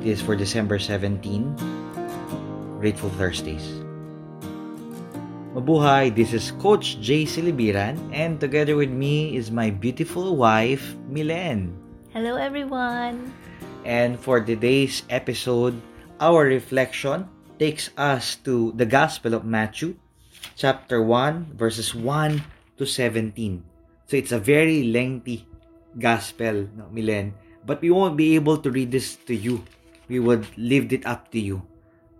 This is for December 17. Grateful Thursdays. Mabuhay, this is Coach JC Libiran and together with me is my beautiful wife, Milen. Hello everyone! And for today's episode, our reflection takes us to the Gospel of Matthew, chapter 1, verses 1 to 17. So it's a very lengthy gospel, no, Milen. But we won't be able to read this to you. We would leave it up to you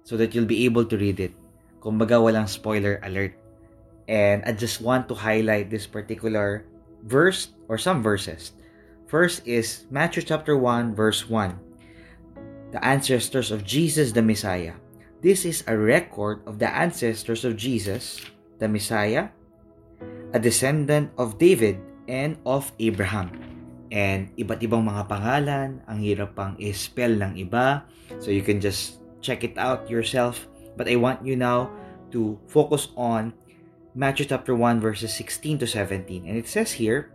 so that you'll be able to read it. Kumbaga, walang spoiler alert. And I just want to highlight this particular verse or some verses. First is Matthew chapter 1, verse 1. The ancestors of Jesus the Messiah. This is a record of the ancestors of Jesus, the Messiah, a descendant of David and of Abraham. And iba't ibang mga pangalan, ang hirap pang i-spell ng iba. So you can just check it out yourself. But I want you now to focus on Matthew chapter 1 verses 16 to 17. And it says here,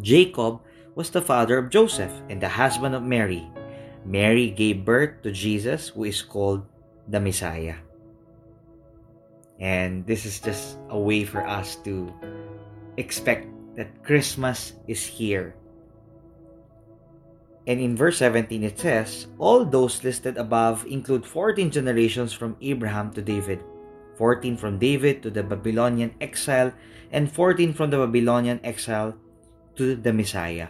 Jacob was the father of Joseph and the husband of Mary. Mary gave birth to Jesus who is called the Messiah. And this is just a way for us to expect that Christmas is here. And in verse 17 it says, All those listed above include 14 generations from Abraham to David, 14 from David to the Babylonian exile, and 14 from the Babylonian exile to the Messiah.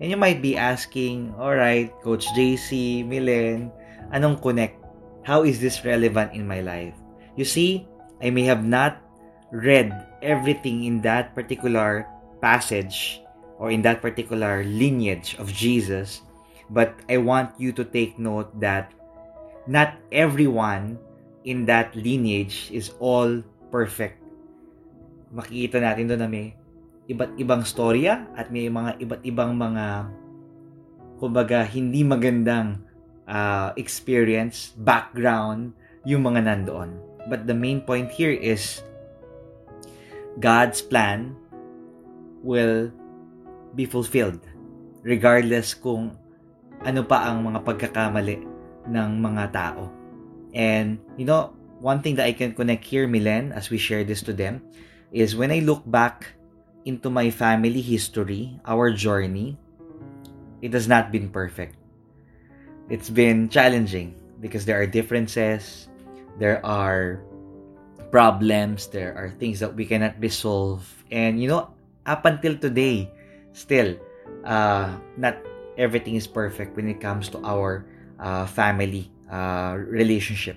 And you might be asking, Alright, Coach JC, Milen, anong connect? How is this relevant in my life? You see, I may have not read everything in that particular passage or in that particular lineage of Jesus, but I want you to take note that not everyone in that lineage is all perfect. Makikita natin doon na may iba't ibang storya at may mga iba't ibang mga kumbaga hindi magandang uh, experience, background yung mga nandoon. But the main point here is God's plan will be fulfilled regardless kung ano pa ang mga pagkakamali ng mga tao. And you know, one thing that I can connect here, Milen, as we share this to them, is when I look back into my family history, our journey, it has not been perfect. It's been challenging because there are differences, there are problems, there are things that we cannot resolve. And you know, up until today, still, uh, not everything is perfect when it comes to our uh, family uh, relationship.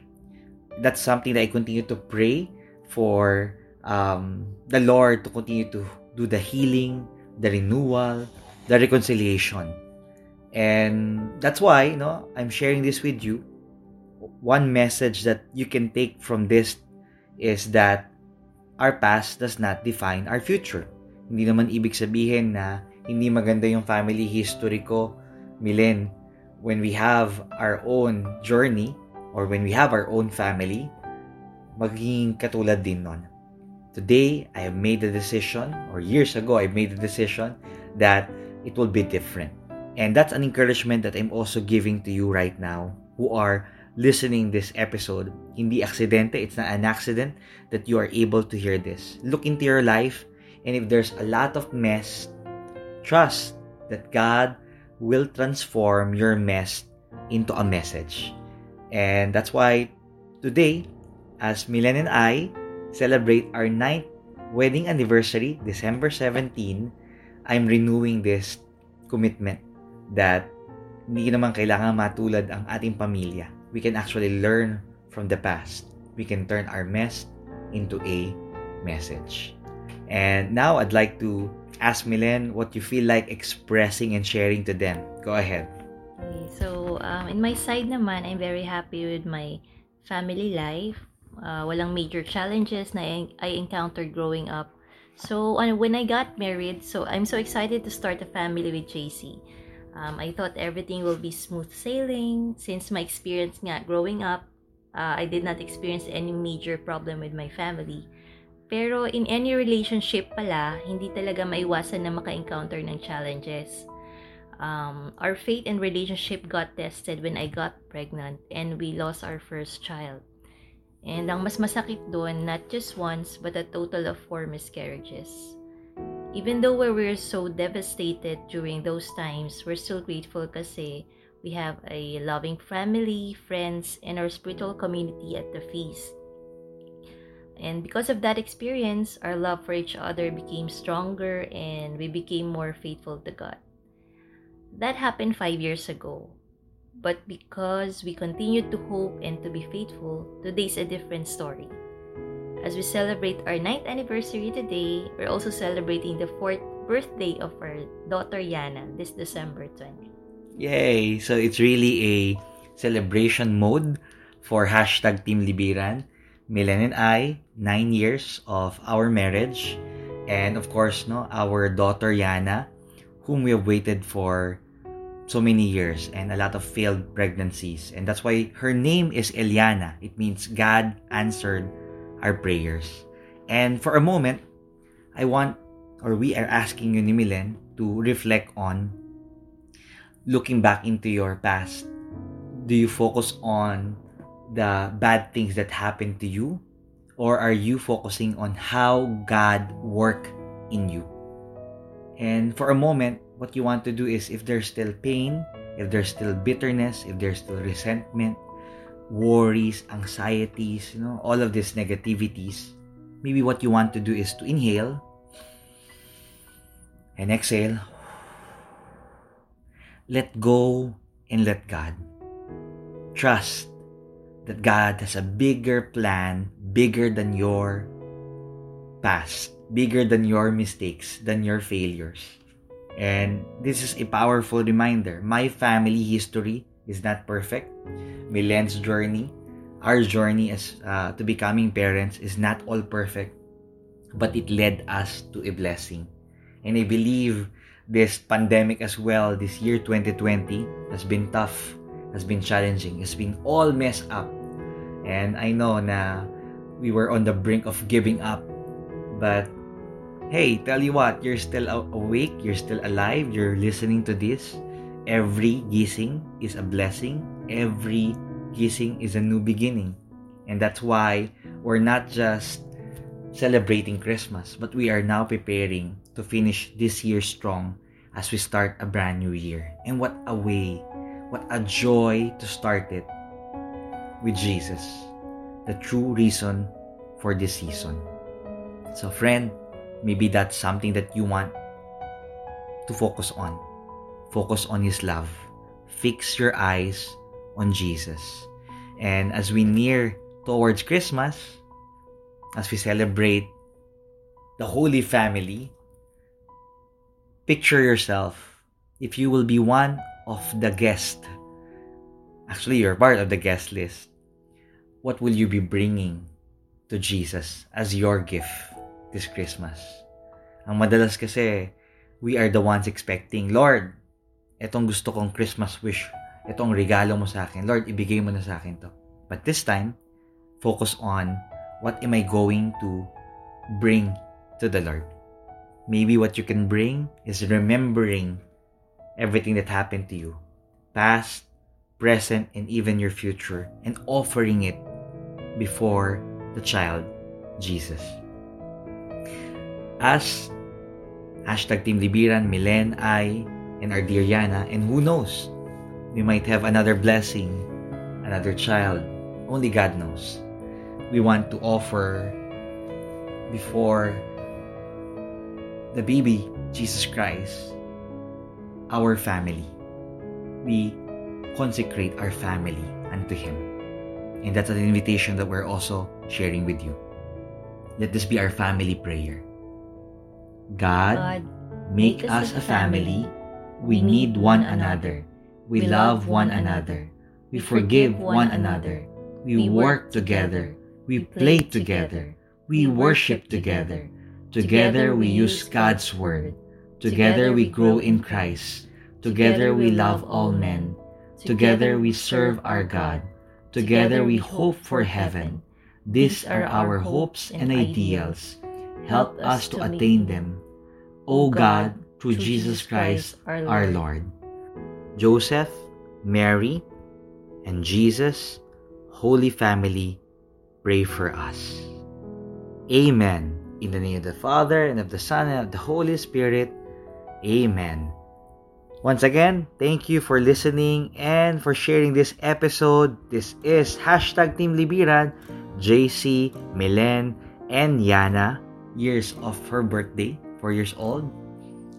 That's something that I continue to pray for um, the Lord to continue to do the healing, the renewal, the reconciliation. And that's why, you know, I'm sharing this with you. One message that you can take from this is that our past does not define our future. Hindi naman ibig sabihin na hindi maganda yung family history ko, Milen. When we have our own journey or when we have our own family, magiging katulad din nun. Today, I have made the decision, or years ago, I made the decision that it will be different. And that's an encouragement that I'm also giving to you right now who are listening this episode. Hindi aksidente, it's not an accident that you are able to hear this. Look into your life, and if there's a lot of mess, trust that God will transform your mess into a message. And that's why today, as Milen and I celebrate our ninth wedding anniversary, December 17, I'm renewing this commitment that hindi naman kailangan matulad ang ating pamilya. We can actually learn from the past. We can turn our mess into a message. And now I'd like to ask Milen what you feel like expressing and sharing to them. Go ahead. Okay, so um, in my side naman, I'm very happy with my family life. Uh, walang major challenges na I encountered growing up. So, when I got married, so I'm so excited to start a family with JC. Um, I thought everything will be smooth sailing since my experience nga growing up, uh, I did not experience any major problem with my family. Pero in any relationship pala, hindi talaga maiwasan na maka-encounter ng challenges. Um, our faith and relationship got tested when I got pregnant and we lost our first child. And ang mas masakit doon, not just once, but a total of four miscarriages. Even though we were so devastated during those times, we're still grateful kasi we have a loving family, friends, and our spiritual community at the feast. And because of that experience, our love for each other became stronger and we became more faithful to God. That happened five years ago. But because we continued to hope and to be faithful, today's a different story. As we celebrate our ninth anniversary today, we're also celebrating the fourth birthday of our daughter Yana this December 20. Yay! So it's really a celebration mode for hashtag Team Libiran. Milen and I, nine years of our marriage, and of course, no, our daughter Yana, whom we have waited for so many years and a lot of failed pregnancies. And that's why her name is Eliana. It means God answered our prayers. And for a moment, I want, or we are asking you, Milen, to reflect on looking back into your past. Do you focus on the bad things that happen to you? Or are you focusing on how God worked in you? And for a moment, what you want to do is if there's still pain, if there's still bitterness, if there's still resentment, worries, anxieties, you know, all of these negativities, maybe what you want to do is to inhale and exhale. Let go and let God. Trust that God has a bigger plan, bigger than your past, bigger than your mistakes, than your failures. And this is a powerful reminder. My family history is not perfect. Milen's journey, our journey as uh, to becoming parents is not all perfect, but it led us to a blessing. And I believe this pandemic as well, this year 2020 has been tough, has been challenging, It's been all messed up. And I know na we were on the brink of giving up. But hey, tell you what, you're still awake, you're still alive, you're listening to this. Every gising is a blessing. Every gising is a new beginning. And that's why we're not just celebrating Christmas, but we are now preparing to finish this year strong as we start a brand new year. And what a way, what a joy to start it with Jesus, the true reason for this season. So, friend, maybe that's something that you want to focus on. Focus on His love. Fix your eyes on Jesus. And as we near towards Christmas, as we celebrate the Holy Family, picture yourself if you will be one of the guests. Actually, you're part of the guest list. What will you be bringing to Jesus as your gift this Christmas? Ang madalas kasi, we are the ones expecting, Lord, etong gusto kong Christmas wish, etong regalo mo sa akin. Lord, ibigay mo na sa akin to. But this time, focus on what am I going to bring to the Lord. Maybe what you can bring is remembering everything that happened to you, past, present, and even your future, and offering it before the child, Jesus. As hashtag Team Libiran, Milen, I, and our dear Yana, and who knows, we might have another blessing, another child. Only God knows. We want to offer before the baby, Jesus Christ, our family. We consecrate our family unto Him. And that's an invitation that we're also sharing with you. Let this be our family prayer. God, God, make us a family. We need one another. We love one another. We forgive one another. We work together. We play together. We worship together. Together we use God's Word. Together we grow in Christ. Together we love all men. Together we serve our God. Together we hope for heaven. These are our hopes and ideals. Help us to attain them. O God, through Jesus Christ our Lord. Joseph, Mary, and Jesus, Holy Family, pray for us. Amen. In the name of the Father, and of the Son, and of the Holy Spirit. Amen. Once again, thank you for listening and for sharing this episode. This is hashtag Team Libiran, JC, Milen, and Yana. Years of her birthday, 4 years old.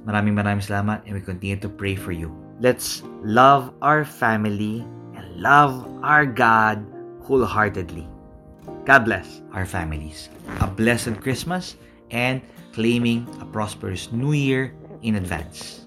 Maraming maraming salamat and we continue to pray for you. Let's love our family and love our God wholeheartedly. God bless our families. A blessed Christmas and claiming a prosperous New Year in advance.